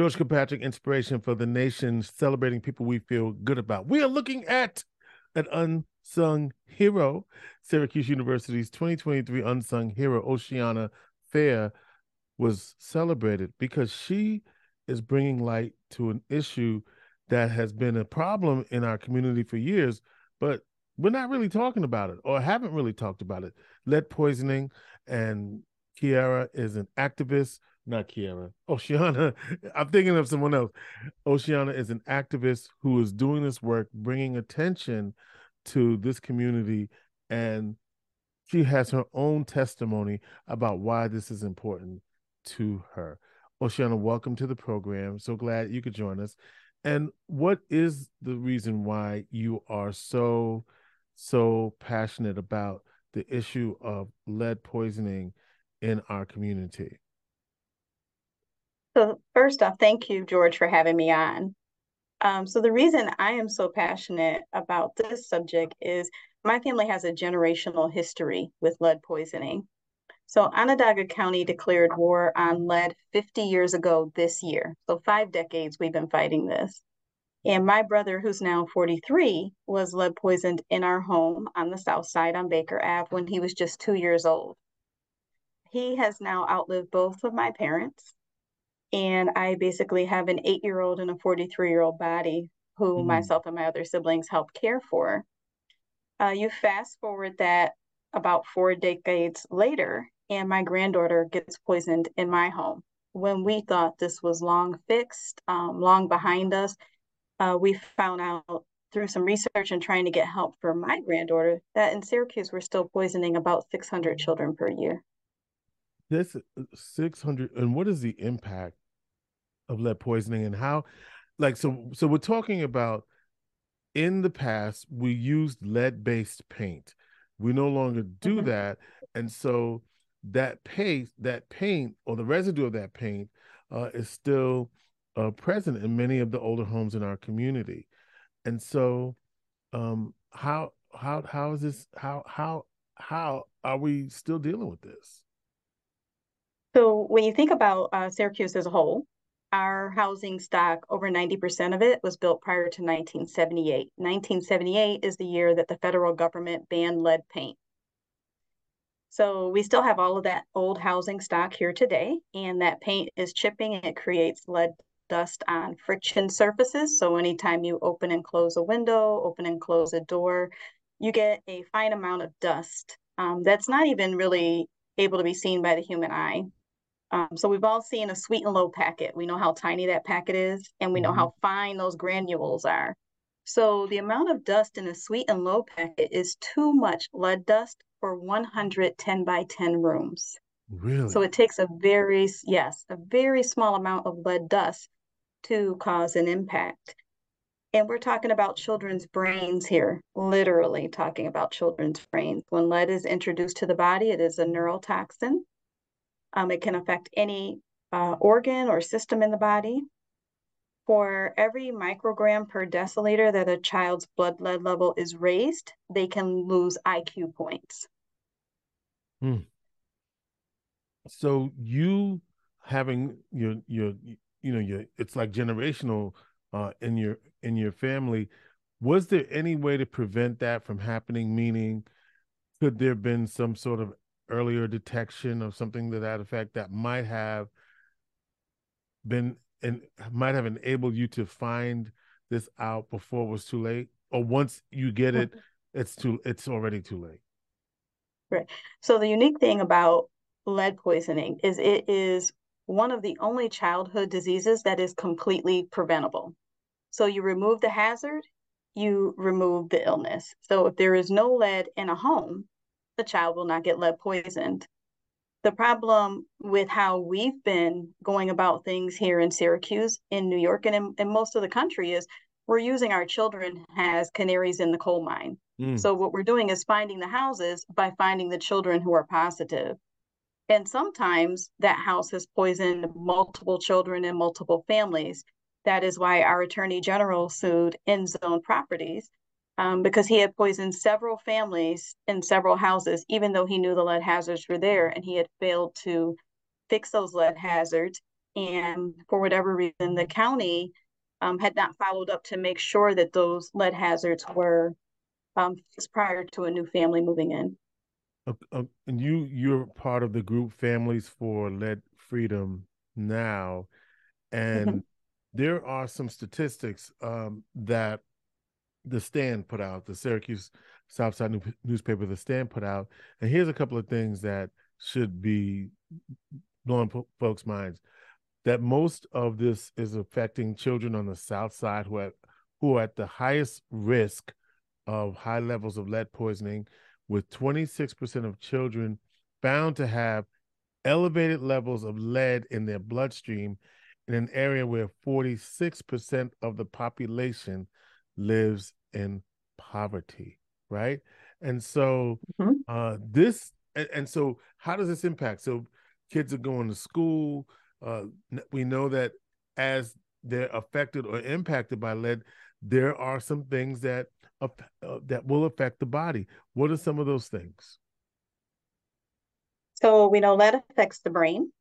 George Kilpatrick, inspiration for the nation, celebrating people we feel good about. We are looking at an unsung hero, Syracuse University's 2023 Unsung Hero, Oceanna Fair, was celebrated because she is bringing light to an issue that has been a problem in our community for years, but we're not really talking about it or haven't really talked about it. Lead poisoning and Kiara is an activist, not Kiara, Oceanna. I'm thinking of someone else. Oceanna is an activist who is doing this work, bringing attention to this community, and she has her own testimony about why this is important to her. Oceanna, welcome to the program. So glad you could join us. And what is the reason why you are so, so passionate about the issue of lead poisoning in our community? So, first off, thank you, George, for having me on. Um, so, the reason I am so passionate about this subject is my family has a generational history with lead poisoning. So Onondaga County declared war on lead 50 years ago this year. So five decades we've been fighting this. And my brother, who's now 43, was lead poisoned in our home on the south side on Baker Ave when he was just two years old. He has now outlived both of my parents. And I basically have an eight year old and a 43 year old body who mm-hmm. myself and my other siblings help care for. Uh, you fast forward that about four decades later, and my granddaughter gets poisoned in my home. When we thought this was long fixed, um, long behind us, uh, we found out through some research and trying to get help for my granddaughter that in Syracuse we're still poisoning about 600 children per year. This 600, and what is the impact of lead poisoning and how, like, so, so we're talking about in the past we used lead based paint. We no longer do mm-hmm. that. And so that paint, that paint or the residue of that paint uh, is still uh, present in many of the older homes in our community. And so, um, how how how is this? How how how are we still dealing with this? So when you think about uh, Syracuse as a whole, our housing stock, over 90% of it was built prior to 1978. 1978 is the year that the federal government banned lead paint. So we still have all of that old housing stock here today, and that paint is chipping and it creates lead dust on friction surfaces. So anytime you open and close a window, open and close a door, you get a fine amount of dust um, that's not even really able to be seen by the human eye. Um, so we've all seen a sweet and low packet. We know how tiny that packet is, and we know mm-hmm. how fine those granules are. So the amount of dust in a sweet and low packet is too much lead dust for 110 by 10 rooms. Really? So it takes a very, yes, a very small amount of lead dust to cause an impact. And we're talking about children's brains here, literally talking about children's brains. When lead is introduced to the body, it is a neurotoxin. Um, it can affect any uh, organ or system in the body. For every microgram per deciliter that a child's blood lead level is raised, they can lose IQ points. Hmm. So you having your your you know your it's like generational uh, in your in your family. Was there any way to prevent that from happening? Meaning, could there have been some sort of earlier detection of something to that effect that might have been and might have enabled you to find this out before it was too late or once you get it mm-hmm. it's too it's already too late? Right. So the unique thing about lead poisoning is it is one of the only childhood diseases that is completely preventable. So you remove the hazard you remove the illness. So if there is no lead in a home the child will not get lead poisoned the problem with how we've been going about things here in Syracuse, in New York, and in, in most of the country is we're using our children as canaries in the coal mine. Mm. So what we're doing is finding the houses by finding the children who are positive. And sometimes that house has poisoned multiple children and multiple families. That is why our attorney general sued End Zone Properties um, because he had poisoned several families in several houses, even though he knew the lead hazards were there and he had failed to fix those lead hazards. And for whatever reason, the county um, had not followed up to make sure that those lead hazards were um, prior to a new family moving in. Uh, uh, and you you're part of the group Families for Lead Freedom now, and mm-hmm. there are some statistics um, that the Stand put out, the Syracuse Southside new- newspaper, the Stand put out, and here's a couple of things that should be blowing po- folks' minds. That most of this is affecting children on the South Side who are who are at the highest risk of high levels of lead poisoning, with 26% of children found to have elevated levels of lead in their bloodstream in an area where 46% of the population lives in poverty, right? And so mm-hmm. uh, this, and, and, so how does this impact? So kids are going to school. Uh, we know that as they're affected or impacted by lead, there are some things that uh, that will affect the body. What are some of those things? So we know lead affects the brain.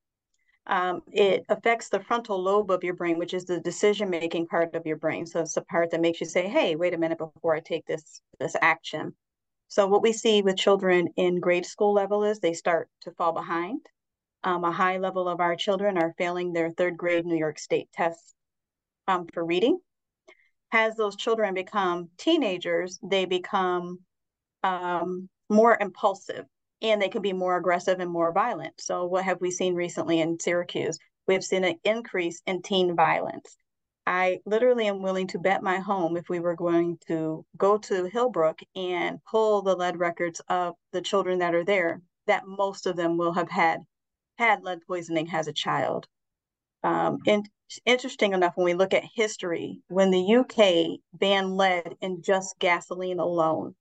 Um, it affects the frontal lobe of your brain, which is the decision-making part of your brain. So it's the part that makes you say, "Hey, wait a minute before I take this this action." So what we see with children in grade school level is they start to fall behind. Um, a high level of our children are failing their third grade New York State test um, for reading as those children become teenagers, they become um, more impulsive and they can be more aggressive and more violent. So, what have we seen recently in Syracuse? We've seen an increase in teen violence. I literally am willing to bet my home if we were going to go to Hillbrook and pull the lead records of the children that are there, that most of them will have had had lead poisoning as a child. Um, and interesting enough, when we look at history, when the UK banned lead in just gasoline alone,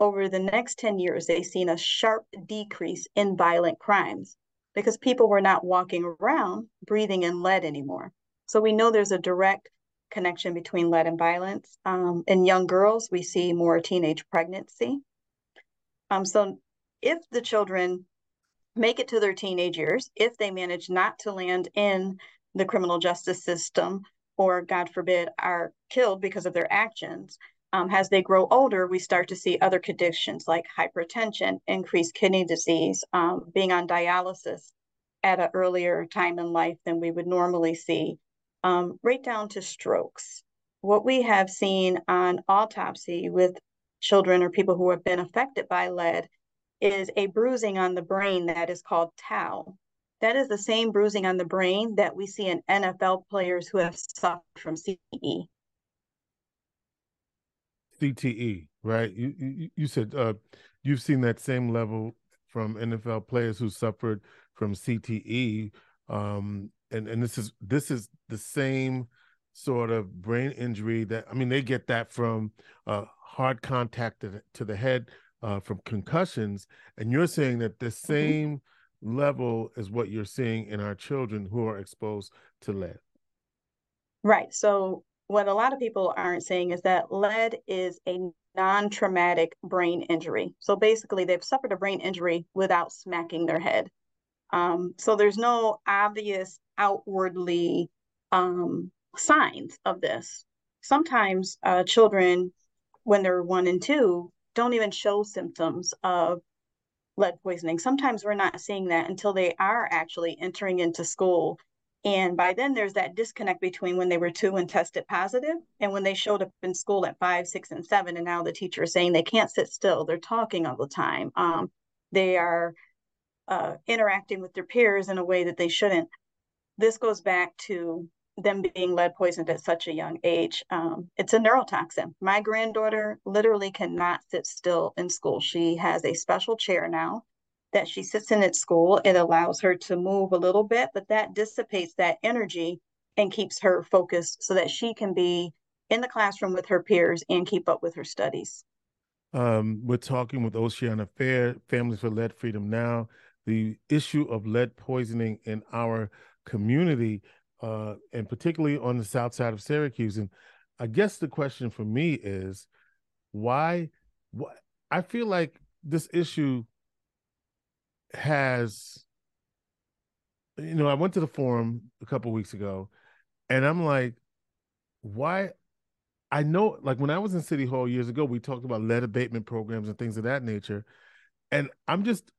over the next 10 years, they've seen a sharp decrease in violent crimes because people were not walking around breathing in lead anymore. So we know there's a direct connection between lead and violence. Um, in young girls, we see more teenage pregnancy. Um, so if the children make it to their teenage years, if they manage not to land in the criminal justice system or, God forbid, are killed because of their actions, um, as they grow older, we start to see other conditions like hypertension, increased kidney disease, um, being on dialysis at an earlier time in life than we would normally see, um, right down to strokes. What we have seen on autopsy with children or people who have been affected by lead is a bruising on the brain that is called tau. That is the same bruising on the brain that we see in NFL players who have suffered from CTE. CTE, right? You you, you said uh, you've seen that same level from NFL players who suffered from CTE, um, and and this is this is the same sort of brain injury that I mean they get that from uh, hard contact to the, to the head uh, from concussions, and you're saying that the mm-hmm. same level is what you're seeing in our children who are exposed to lead. Right. So what a lot of people aren't seeing is that lead is a non-traumatic brain injury. So basically, they've suffered a brain injury without smacking their head. Um, so there's no obvious outwardly um, signs of this. Sometimes uh, children, when they're one and two, don't even show symptoms of lead poisoning. Sometimes we're not seeing that until they are actually entering into school. And by then, there's that disconnect between when they were two and tested positive and when they showed up in school at five, six, and seven. And now the teacher is saying they can't sit still. They're talking all the time. Um, they are uh, interacting with their peers in a way that they shouldn't. This goes back to them being lead poisoned at such a young age. Um, it's a neurotoxin. My granddaughter literally cannot sit still in school. She has a special chair now that she sits in at school. It allows her to move a little bit, but that dissipates that energy and keeps her focused so that she can be in the classroom with her peers and keep up with her studies. Um, we're talking with Oceanna Fair, Families for Lead Freedom Now. The issue of lead poisoning in our community uh, and particularly on the south side of Syracuse. And I guess the question for me is why? Why I feel like this issue has you know, I went to the forum a couple weeks ago, and I'm like, why? I know, like when I was in City Hall years ago, we talked about lead abatement programs and things of that nature, and I'm just,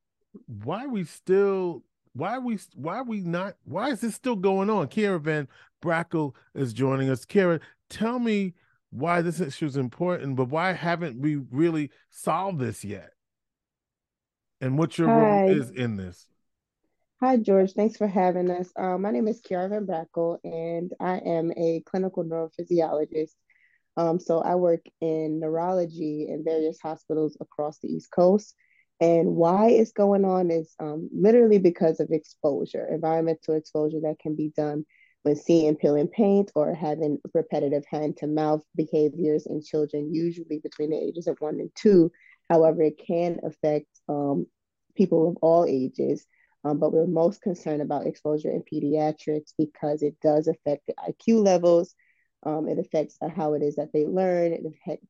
why are we still? Why are we? Why are we not? Why is this still going on? Kara Van Brackle is joining us. Kara, tell me why this issue is important, but why haven't we really solved this yet? And what your Hi. role is in this? Hi, George. Thanks for having us. Uh, my name is Kiara Van Brackle, and I am a clinical neurophysiologist. Um, so I work in neurology in various hospitals across the East Coast. And why it's going on is um, literally because of exposure, environmental exposure that can be done when seeing, peeling paint, or having repetitive hand to mouth behaviors in children, usually between the ages of one and two. However, it can affect um, people of all ages um, but we're most concerned about exposure in pediatrics because it does affect the IQ levels. Um, it affects how it is that they learn. It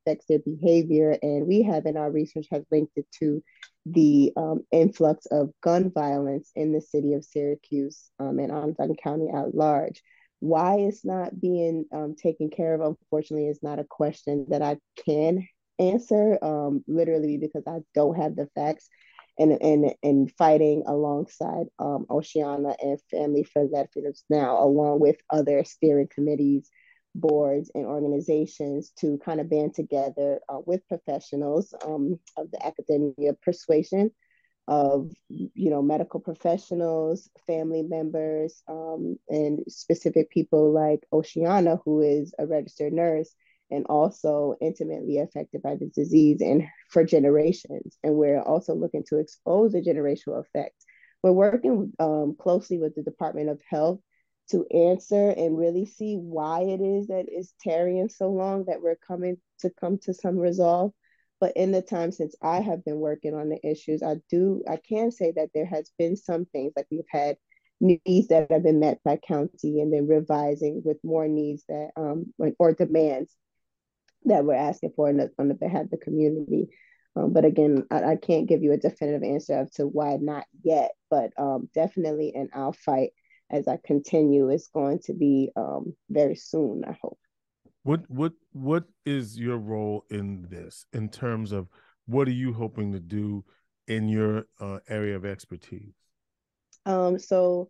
affects their behavior, and we have in our research have linked it to the um, influx of gun violence in the city of Syracuse um, and Onondaga County at large. Why it's not being um, taken care of, unfortunately, is not a question that I can answer. Um, literally, because I don't have the facts and and and fighting alongside um, Oceanna and Family for Freedoms Now, along with other steering committees, boards, and organizations to kind of band together uh, with professionals um, of the academia persuasion of you know medical professionals family members um, and specific people like oceanna who is a registered nurse and also intimately affected by the disease and for generations. And we're also looking to expose the generational effect. We're working um, closely with the Department of Health to answer and really see why it is that it's tarrying so long that we're coming to come to some resolve. But in the time since I have been working on the issues, I do I can say that there has been some things like we've had needs that have been met by county and then revising with more needs that um or demands that we're asking for the, on the behalf of the community. Um, but again, I, I, can't give you a definitive answer as to why not yet, but um, definitely in our fight as I continue, it's going to be um, very soon, I hope. What what what is your role in this in terms of what are you hoping to do in your uh, area of expertise? Um, so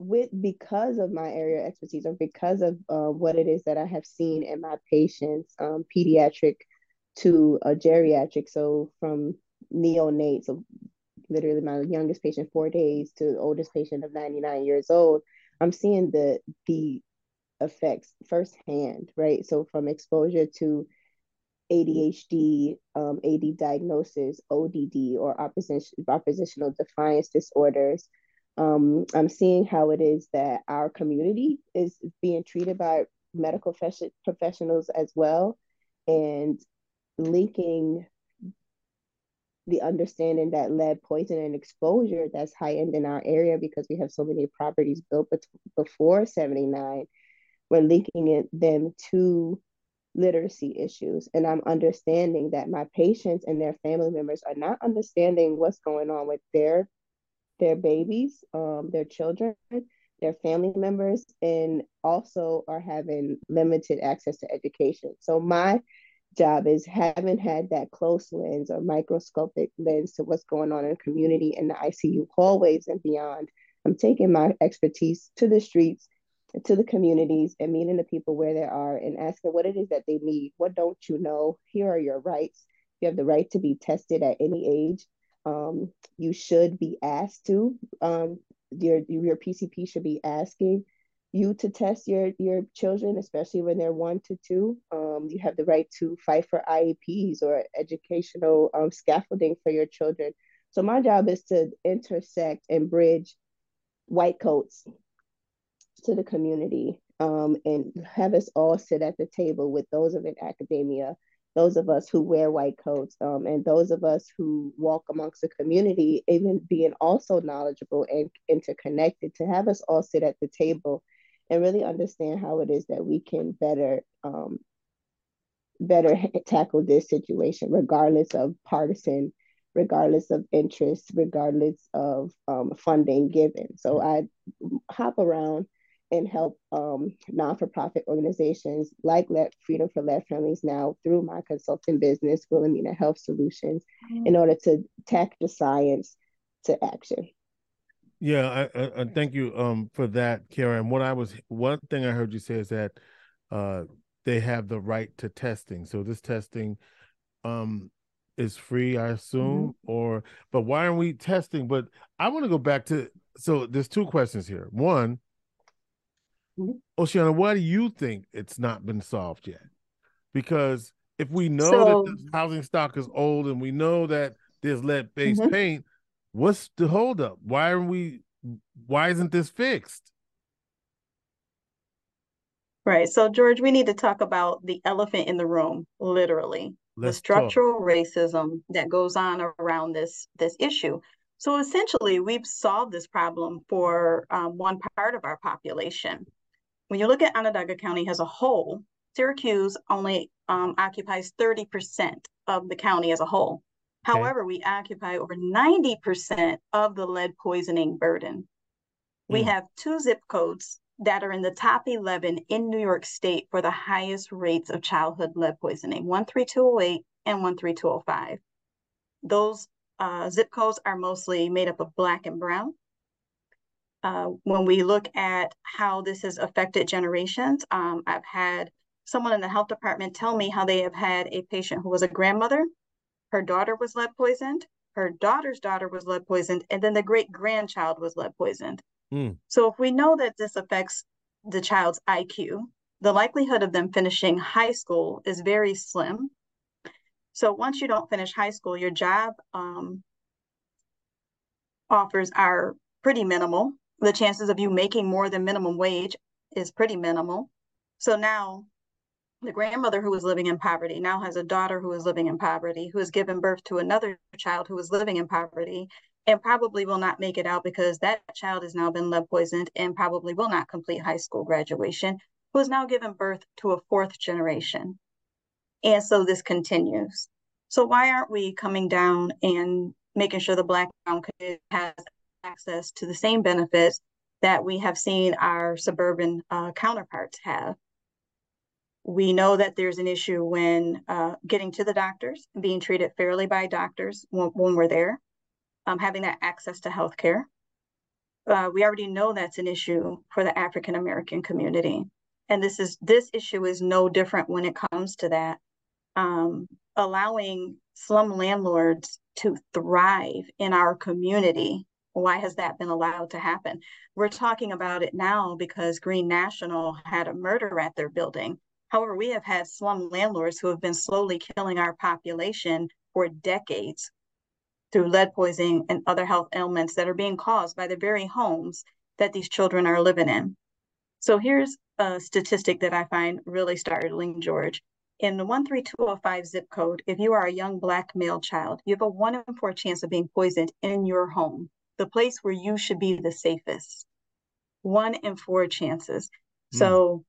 with because of my area expertise or because of uh, what it is that I have seen in my patients, um, pediatric to a geriatric, so from neonates, so literally my youngest patient four days to the oldest patient of 99 years old, I'm seeing the the effects firsthand, right? So from exposure to ADHD, um, AD diagnosis, ODD, or opposition, oppositional defiance disorders, um, I'm seeing how it is that our community is being treated by medical professionals as well, and linking the understanding that lead poison and exposure that's heightened in our area because we have so many properties built before 79 we're linking it, them to literacy issues and i'm understanding that my patients and their family members are not understanding what's going on with their their babies, um, their children, their family members, and also are having limited access to education. So my job is having had that close lens or microscopic lens to what's going on in the community in the ICU hallways and beyond. I'm taking my expertise to the streets, to the communities, and meeting the people where they are and asking what it is that they need. What don't you know? Here are your rights. You have the right to be tested at any age um, you should be asked to. Um, your your PCP should be asking you to test your your children, especially when they're one to two. Um, you have the right to fight for IEPs or educational um, scaffolding for your children. So my job is to intersect and bridge white coats to the community um, and have us all sit at the table with those of in academia those of us who wear white coats um, and those of us who walk amongst the community, even being also knowledgeable and interconnected, to have us all sit at the table and really understand how it is that we can better um, better tackle this situation, regardless of partisan regardless of interest, regardless of um, funding given. So I hop around and help um, non-for-profit organizations like Let Freedom for Lead Families now through my consulting business, Wilhelmina Health Solutions, mm-hmm. in order to tack the science to action. Yeah, I, I, I thank you um, for that, Karen. What I was one thing I heard you say is that uh, they have the right to testing. So this testing um, is free, I assume, mm-hmm. or but why aren't we testing? But I want to go back to so there's two questions here. One. Oceanna, why do you think it's not been solved yet? Because if we know so, that the housing stock is old and we know that there's lead based mm-hmm. paint, what's the holdup? Why are we why isn't this fixed? Right. So George, we need to talk about the elephant in the room, literally. Let's the structural talk. racism that goes on around this this issue. So essentially, we've solved this problem for um, one part of our population. When you look at Onondaga County as a whole, Syracuse only um, occupies 30% of the county as a whole. Okay. However, we occupy over 90% of the lead poisoning burden. We mm. have two zip codes that are in the top 11 in New York State for the highest rates of childhood lead poisoning 13208 and 13205. Those uh, zip codes are mostly made up of Black and Brown. Uh, when we look at how this has affected generations, um, I've had someone in the health department tell me how they have had a patient who was a grandmother. Her daughter was lead poisoned, her daughter's daughter was lead poisoned, and then the great grandchild was lead poisoned. Mm. So if we know that this affects the child's IQ, the likelihood of them finishing high school is very slim. So once you don't finish high school, your job um, offers are pretty minimal. The chances of you making more than minimum wage is pretty minimal. So now the grandmother who was living in poverty now has a daughter who is living in poverty, who has given birth to another child who is living in poverty and probably will not make it out because that child has now been lead poisoned and probably will not complete high school graduation, who has now given birth to a fourth generation. And so this continues. So why aren't we coming down and making sure the Black community has access to the same benefits that we have seen our suburban uh, counterparts have? We know that there's an issue when uh, getting to the doctors, being treated fairly by doctors when, when we're there um, having that access to healthcare. Uh, we already know that's an issue for the African American community, and this is this issue is no different when it comes to that. Um, allowing slum landlords to thrive in our community. Why has that been allowed to happen? We're talking about it now because Green National had a murder at their building. However, we have had slum landlords who have been slowly killing our population for decades through lead poisoning and other health ailments that are being caused by the very homes that these children are living in. So here's a statistic that I find really startling, George. In the 13205 zip code, if you are a young Black male child, you have a one in four chance of being poisoned in your home, the place where you should be the safest. One in four chances. Mm. So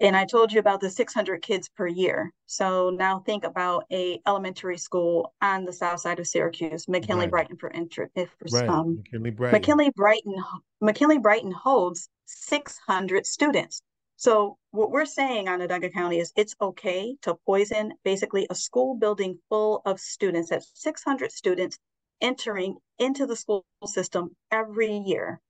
and I told you about the 600 kids per year. So now think about a elementary school on the south side of Syracuse, McKinley right. Brighton for interest. Right. Um, McKinley Brighton. McKinley Brighton. McKinley Brighton holds 600 students. So what we're saying on Onondaga County is it's okay to poison basically a school building full of students. That's 600 students entering into the school system every year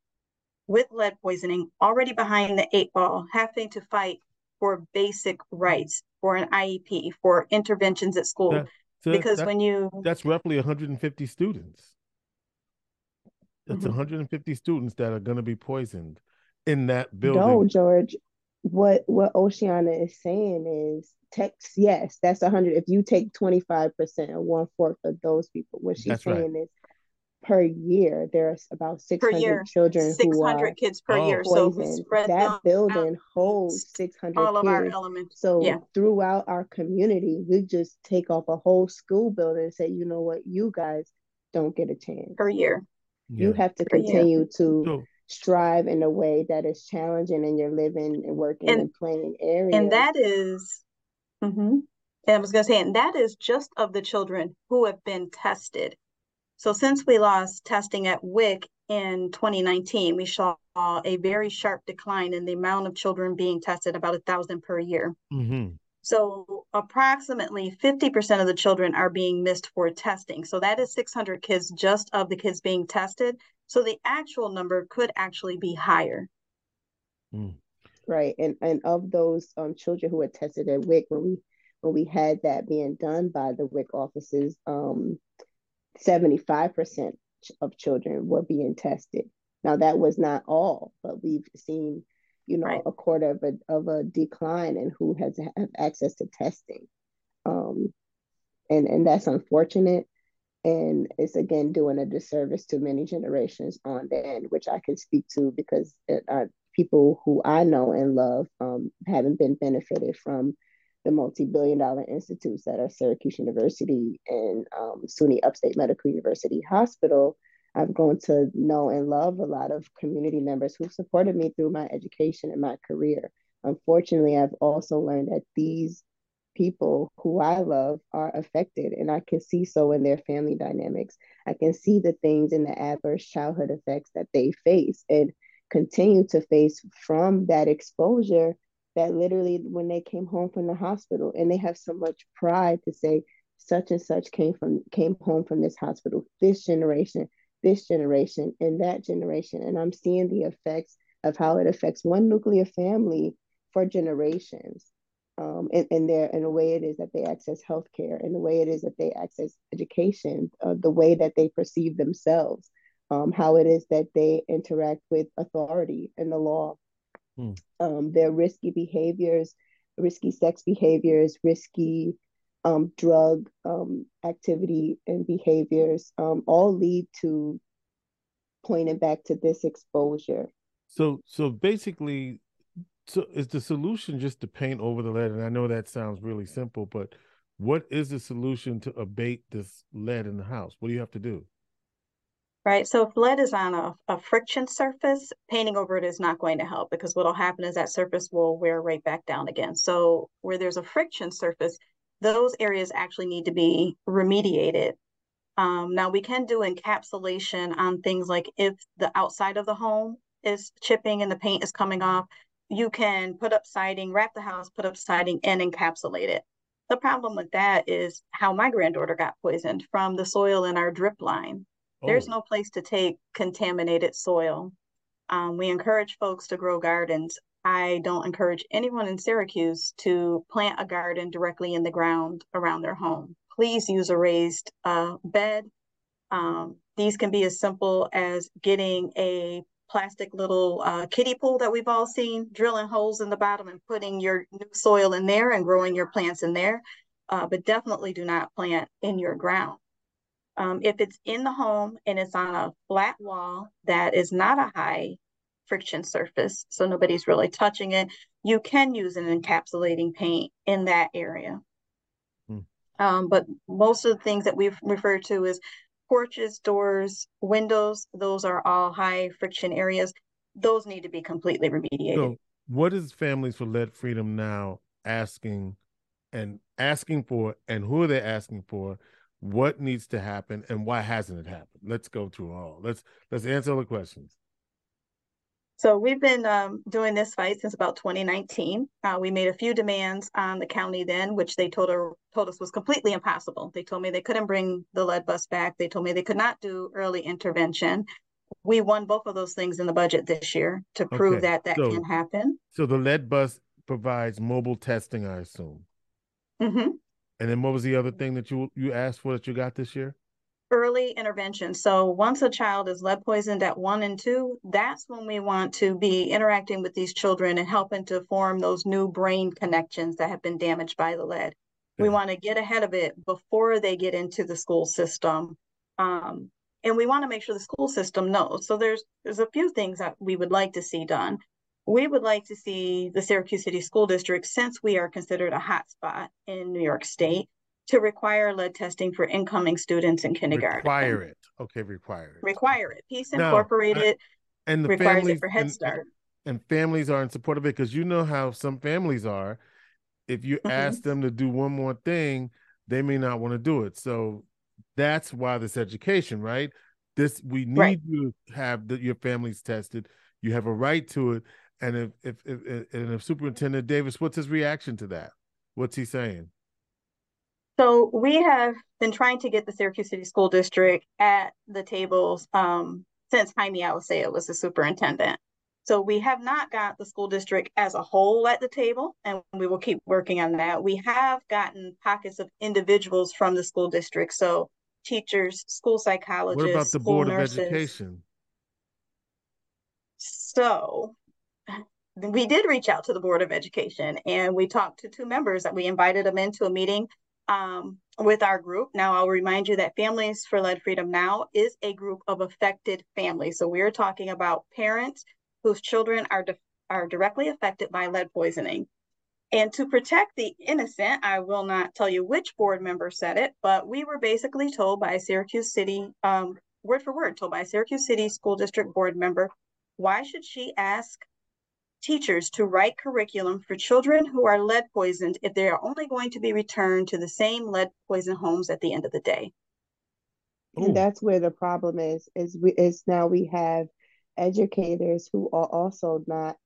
with lead poisoning, already behind the eight ball, having to fight for basic rights, for an IEP, for interventions at school. That, so because that, when you that's roughly 150 students. That's mm-hmm. 150 students that are going to be poisoned in that building. No, George. What what Oceanna is saying is text yes, that's 100. If you take 25% or one fourth of those people, what she's that's saying right. is per year there's about 600 children 600 kids per year poisoned. so that building holds 600 all of kids. our elements so yeah. throughout our community we just take off a whole school building and say you know what you guys don't get a chance per year yeah. you have to per continue year. to so, strive in a way that is challenging in your living and working and, and playing area and that is, mm-hmm. and i was going to say and that is just of the children who have been tested So since we lost testing at WIC in 2019, we saw a very sharp decline in the amount of children being tested, about a thousand per year. Mm-hmm. So approximately 50% of the children are being missed for testing. So that is 600 kids just of the kids being tested. So the actual number could actually be higher. Mm. Right. And and of those um, children who were tested at WIC when we when we had that being done by the WIC offices, um, 75% of children were being tested. Now that was not all, but we've seen, you know, right. a quarter of a of a decline in who has have access to testing. Um, and and that's unfortunate. And it's again doing a disservice to many generations on the end, which I can speak to because it, uh, people who I know and love um, haven't been benefited from the multi-billion dollar institutes that are Syracuse University and um, SUNY Upstate Medical University Hospital, I've grown to know and love a lot of community members who supported me through my education and my career. Unfortunately, I've also learned that these people who I love are affected, and I can see so in their family dynamics. I can see the things in the adverse childhood effects that they face and continue to face from that exposure that literally when they came home from the hospital and they have so much pride to say such and such came from came home from this hospital this generation this generation and that generation and i'm seeing the effects of how it affects one nuclear family for generations um, and, and there in the way it is that they access healthcare and the way it is that they access education uh, the way that they perceive themselves um, how it is that they interact with authority and the law Hmm. Um, their risky behaviors, risky sex behaviors, risky um, drug um, activity and behaviors um, all lead to pointing back to this exposure. So, so basically, so is the solution just to paint over the lead? And I know that sounds really simple, but what is the solution to abate this lead in the house? What do you have to do? right? So if lead is on a, a, friction surface, painting over it is not going to help because what'll happen is that surface will wear right back down again. So where there's a friction surface, those areas actually need to be remediated. Um, now we can do encapsulation on things like if the outside of the home is chipping and the paint is coming off, you can put up siding, wrap the house, put up siding and encapsulate it. The problem with that is how my granddaughter got poisoned from the soil in our drip line. There's oh. no place to take contaminated soil. Um, we encourage folks to grow gardens. I don't encourage anyone in Syracuse to plant a garden directly in the ground around their home. Please use a raised uh, bed. Um, these can be as simple as getting a plastic little uh, kiddie pool that we've all seen, drilling holes in the bottom and putting your new soil in there and growing your plants in there. Uh, but definitely do not plant in your ground. Um, if it's in the home and it's on a flat wall that is not a high friction surface, so nobody's really touching it, you can use an encapsulating paint in that area. Hmm. Um, but most of the things that we've referred to as porches, doors, windows, those are all high friction areas. Those need to be completely remediated. So what is Families for Lead Freedom now asking and asking for, and who are they asking for? what needs to happen and why hasn't it happened let's go through all let's let's answer all the questions so we've been um, doing this fight since about 2019 uh, we made a few demands on the county then which they told, her, told us was completely impossible they told me they couldn't bring the lead bus back they told me they could not do early intervention we won both of those things in the budget this year to prove okay. that that so, can happen so the lead bus provides mobile testing i assume mm-hmm. And then what was the other thing that you you asked for that you got this year? Early intervention. So once a child is lead poisoned at one and two, that's when we want to be interacting with these children and helping to form those new brain connections that have been damaged by the lead. We want to get ahead of it before they get into the school system. Um, and we want to make sure the school system knows. So there's there's a few things that we would like to see done we would like to see the Syracuse City School District, since we are considered a hotspot in New York State, to require lead testing for incoming students in kindergarten. Require it. Okay, require it. Require it. Peace Incorporated I, and the requires families, it for Head Start. And, and, families are in support of it because you know how some families are. If you mm-hmm. ask them to do one more thing, they may not want to do it. So That's why this education, right? This we need Right. you to have the, your families tested. You have a right to it. And if, if if and if Superintendent Davis, what's his reaction to that? What's he saying? So we have been trying to get the Syracuse City School District at the tables um, since Jaime Alicea was the superintendent. So we have not got the school district as a whole at the table, and we will keep working on that. We have gotten pockets of individuals from the school district, so teachers, school psychologists, What about the Board nurses. of Education? So we did reach out to the Board of Education and we talked to two members that we invited them into a meeting um, with our group. Now, I'll remind you that Families for Lead Freedom Now is a group of affected families. So we're talking about parents whose children are, are directly affected by lead poisoning. And to protect the innocent, I will not tell you which board member said it, but we were basically told by a Syracuse City, um, word for word, told by a Syracuse City School District board member, why should she ask teachers to write curriculum for children who are lead poisoned if they are only going to be returned to the same lead poison homes at the end of the day? Ooh. And that's where the problem is, is we, is now we have educators who are also not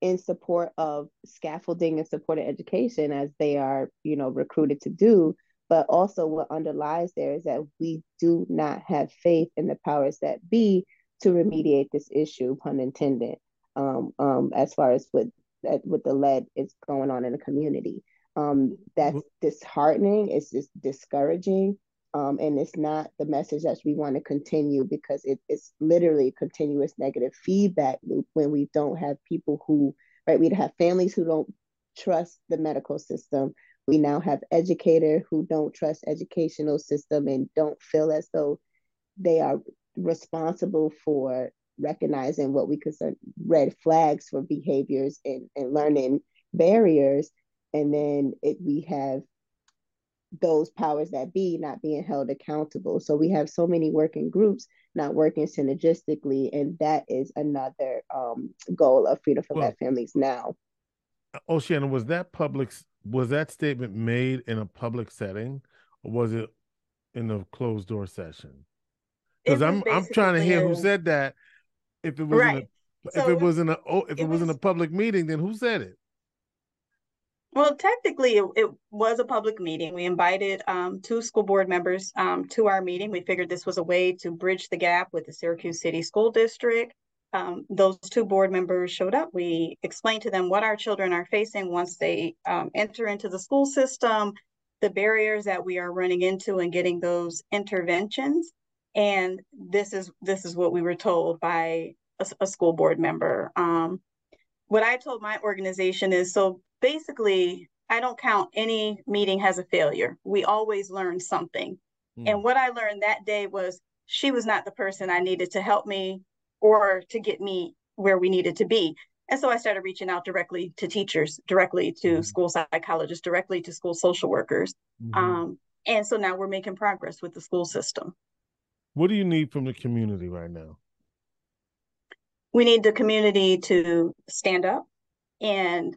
in support of scaffolding and supported education as they are, you know, recruited to do. But also what underlies there is that we do not have faith in the powers that be to remediate this issue, pun intended, um, um, as far as with that with the lead is going on in the community. Um, that's disheartening, it's just discouraging. Um, and it's not the message that we want to continue because it, it's literally a continuous negative feedback loop when we don't have people who, right, we have families who don't trust the medical system. We now have educators who don't trust educational system and don't feel as though they are responsible for recognizing what we consider red flags for behaviors and, and learning barriers. And then it, we have those powers that be not being held accountable. So we have so many working groups not working synergistically, and that is another um, goal of Freedom for Well- Black Families now. Oceanna, was that public? Was that statement made in a public setting, or was it in a closed door session? Because I'm I'm trying to hear who said that. If it was in a, Right. if So it it- was in a oh, if it, it was in a public meeting, then who said it? Well, technically, it, it was a public meeting. We invited um, two school board members um, to our meeting. We figured this was a way to bridge the gap with the Syracuse City School District. Um, those two board members showed up. We explained to them what our children are facing once they um, enter into the school system, the barriers that we are running into and getting those interventions. And this is this is what we were told by a school board member. Um, what I told my organization is so basically, I don't count any meeting as a failure. We always learn something. Hmm. And what I learned that day was she was not the person I needed to help me or to get me where we needed to be. And so I started reaching out directly to teachers, directly to Mhm. school psychologists, directly to school social workers. Mhm. Um, and so now we're making progress with the school system. What do you need from the community right now? we need the community to stand up and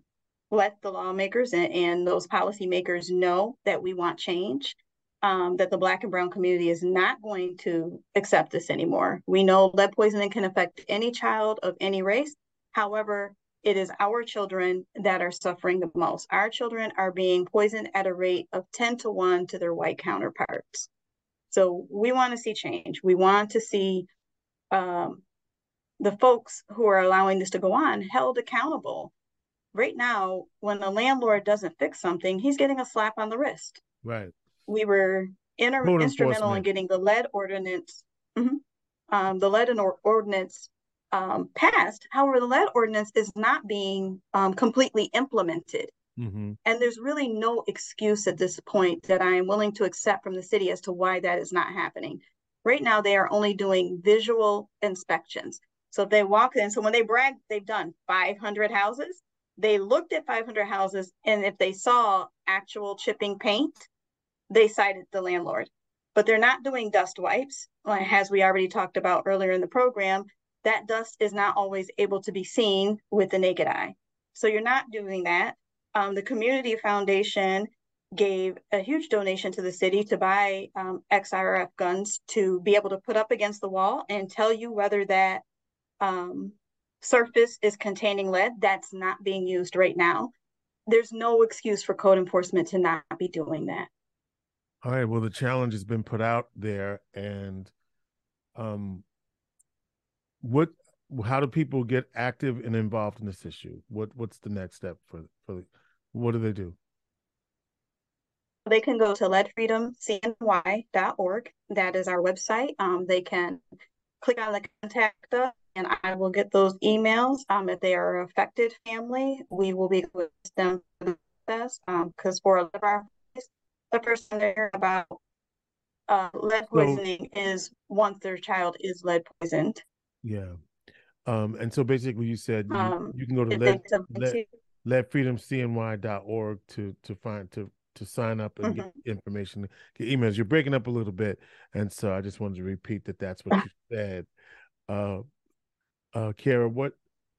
let the lawmakers and, and those policymakers know that we want change. Um, that the Black and Brown community is not going to accept this anymore. We know lead poisoning can affect any child of any race. However, it is our children that are suffering the most. Our children are being poisoned at a rate of 10 to 1 to their white counterparts. So we want to see change. We want to see um, the folks who are allowing this to go on held accountable. Right now, when the landlord doesn't fix something, he's getting a slap on the wrist. Right. We were inter- instrumental in getting the lead ordinance, Mhm. um, the lead and or- ordinance um, passed. However, the lead ordinance is not being um, completely implemented. Hmm And there's really no excuse at this point that I am willing to accept from the city as to why that is not happening. Right now, they are only doing visual inspections. So if they walk in, so when they brag, they've done 500 houses. They looked at 500 houses, and if they saw actual chipping paint, they cited the landlord. But they're not doing dust wipes, as we already talked about earlier in the program. That dust is not always able to be seen with the naked eye. So you're not doing that. Um, the community foundation gave a huge donation to the city to buy um, XRF guns to be able to put up against the wall and tell you whether that um, surface is containing lead. That's not being used right now. There's no excuse for code enforcement to not be doing that. All right. Well, the challenge has been put out there, and um, what? How do people get active and involved in this issue? What What's the next step for for? What do they do? They can go to leadfreedomcny.org. That is our website. Um, they can click on the contact us and I will get those emails. Um, if they are affected family, we will be with them for the process. Um, because for a lot of our the first thing they hear about uh, lead poisoning so, is once their child is lead poisoned. Yeah. Um, and so basically you said you, um, you can go to lead, lead, leadfreedomcny.org to to find to to sign up and mm-hmm. get information, get emails. You're breaking up a little bit, and so I just wanted to repeat that that's what you said. Uh, uh, Kiara, what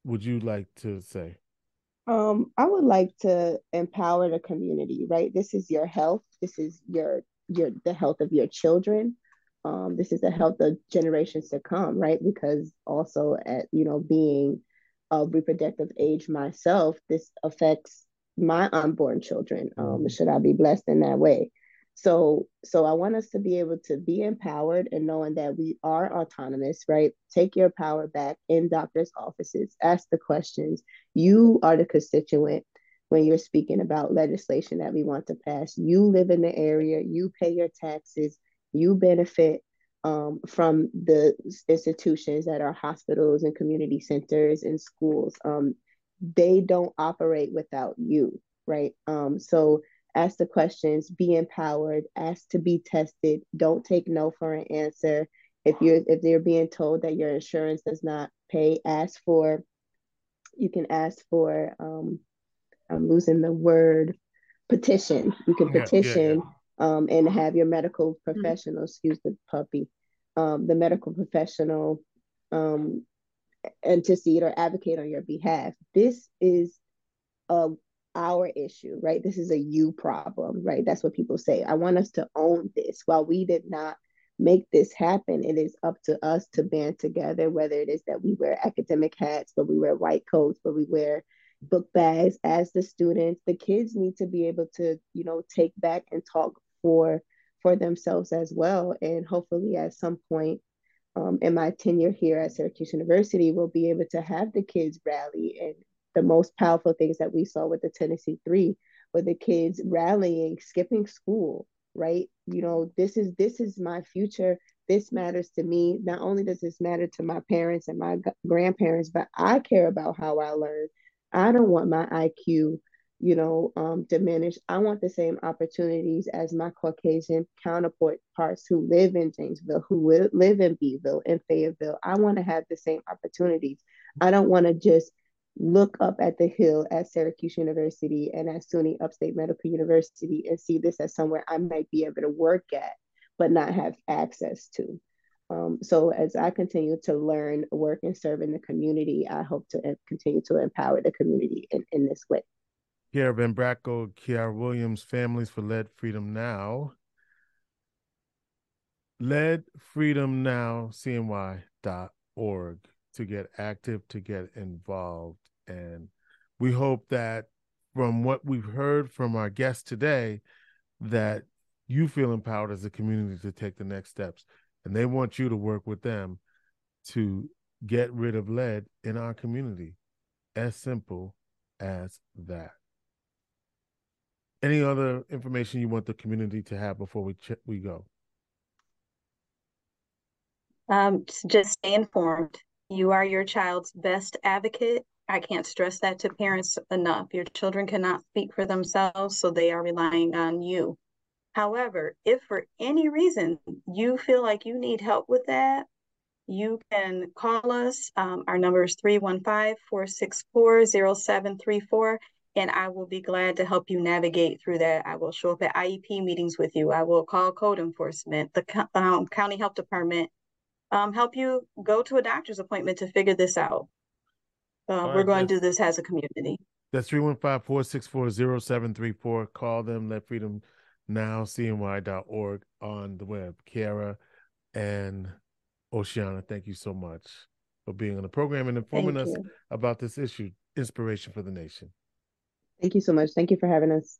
would you like to say? Um, I would like to empower the community. Right, this is your health. This is your your the health of your children. Um, this is the health of generations to come. Right, because also at you know being of reproductive age myself, this affects my unborn children. Um, mm-hmm. should I be blessed in that way? So, so I want us to be able to be empowered and knowing that we are autonomous, right? Take your power back in doctors' offices. Ask the questions. You are the constituent when you're speaking about legislation that we want to pass. You live in the area. You pay your taxes. You benefit um, from the institutions that are hospitals and community centers and schools. Um, they don't operate without you, right? Um, so ask the questions, be empowered, ask to be tested, don't take no for an answer. If you're if they're being told that your insurance does not pay, ask for you can ask for um I'm losing the word petition. You can petition yeah, yeah, yeah. um and have your medical professional, excuse the puppy, um, the medical professional um intercede or advocate on your behalf. This is a our issue, right? This is a you problem, right? That's what people say. I want us to own this. While we did not make this happen, it is up to us to band together, whether it is that we wear academic hats, but we wear white coats, but we wear book bags as the students. The kids need to be able to, you know, take back and talk for for themselves as well. And hopefully at some point um, in my tenure here at Syracuse University, we'll be able to have the kids rally. And the most powerful things that we saw with the Tennessee Three were the kids rallying, skipping school, right? You know, this is this is my future. This matters to me. Not only does this matter to my parents and my grandparents, but I care about how I learn. I don't want my IQ you know, um, diminish. I want the same opportunities as my Caucasian counterparts who live in Jamesville, who live in Beeville, in Fayetteville. I want to have the same opportunities. I don't want to just look up at the hill at Syracuse University and at SUNY Upstate Medical University and see this as somewhere I might be able to work at, but not have access to. Um, so as I continue to learn, work, and serve in the community, I hope to continue to empower the community in, in this way. Kiara Van Brackle, Kiara Williams, Families for Lead Freedom Now. Lead Freedom Now, CNY.org to get active, to get involved. And we hope that from what we've heard from our guests today, that you feel empowered as a community to take the next steps. And they want you to work with them to get rid of lead in our community. As simple as that. Any other information you want the community to have before we ch- we go? Um, just stay informed. You are your child's best advocate. I can't stress that to parents enough. Your children cannot speak for themselves, so they are relying on you. However, if for any reason you feel like you need help with that, you can call us. Um, our number is 315 464 0734 and I will be glad to help you navigate through that. I will show up at IEP meetings with you. I will call code enforcement, the um, county health department, um, help you go to a doctor's appointment to figure this out. Uh, we're right, going to do this as a community. That's 315 464 0734. Call them, lead freedom now, cny.org on the web. Kiara and Oceanna, thank you so much for being on the program and informing us about this issue, Inspiration for the Nation. Thank you so much. Thank you for having us.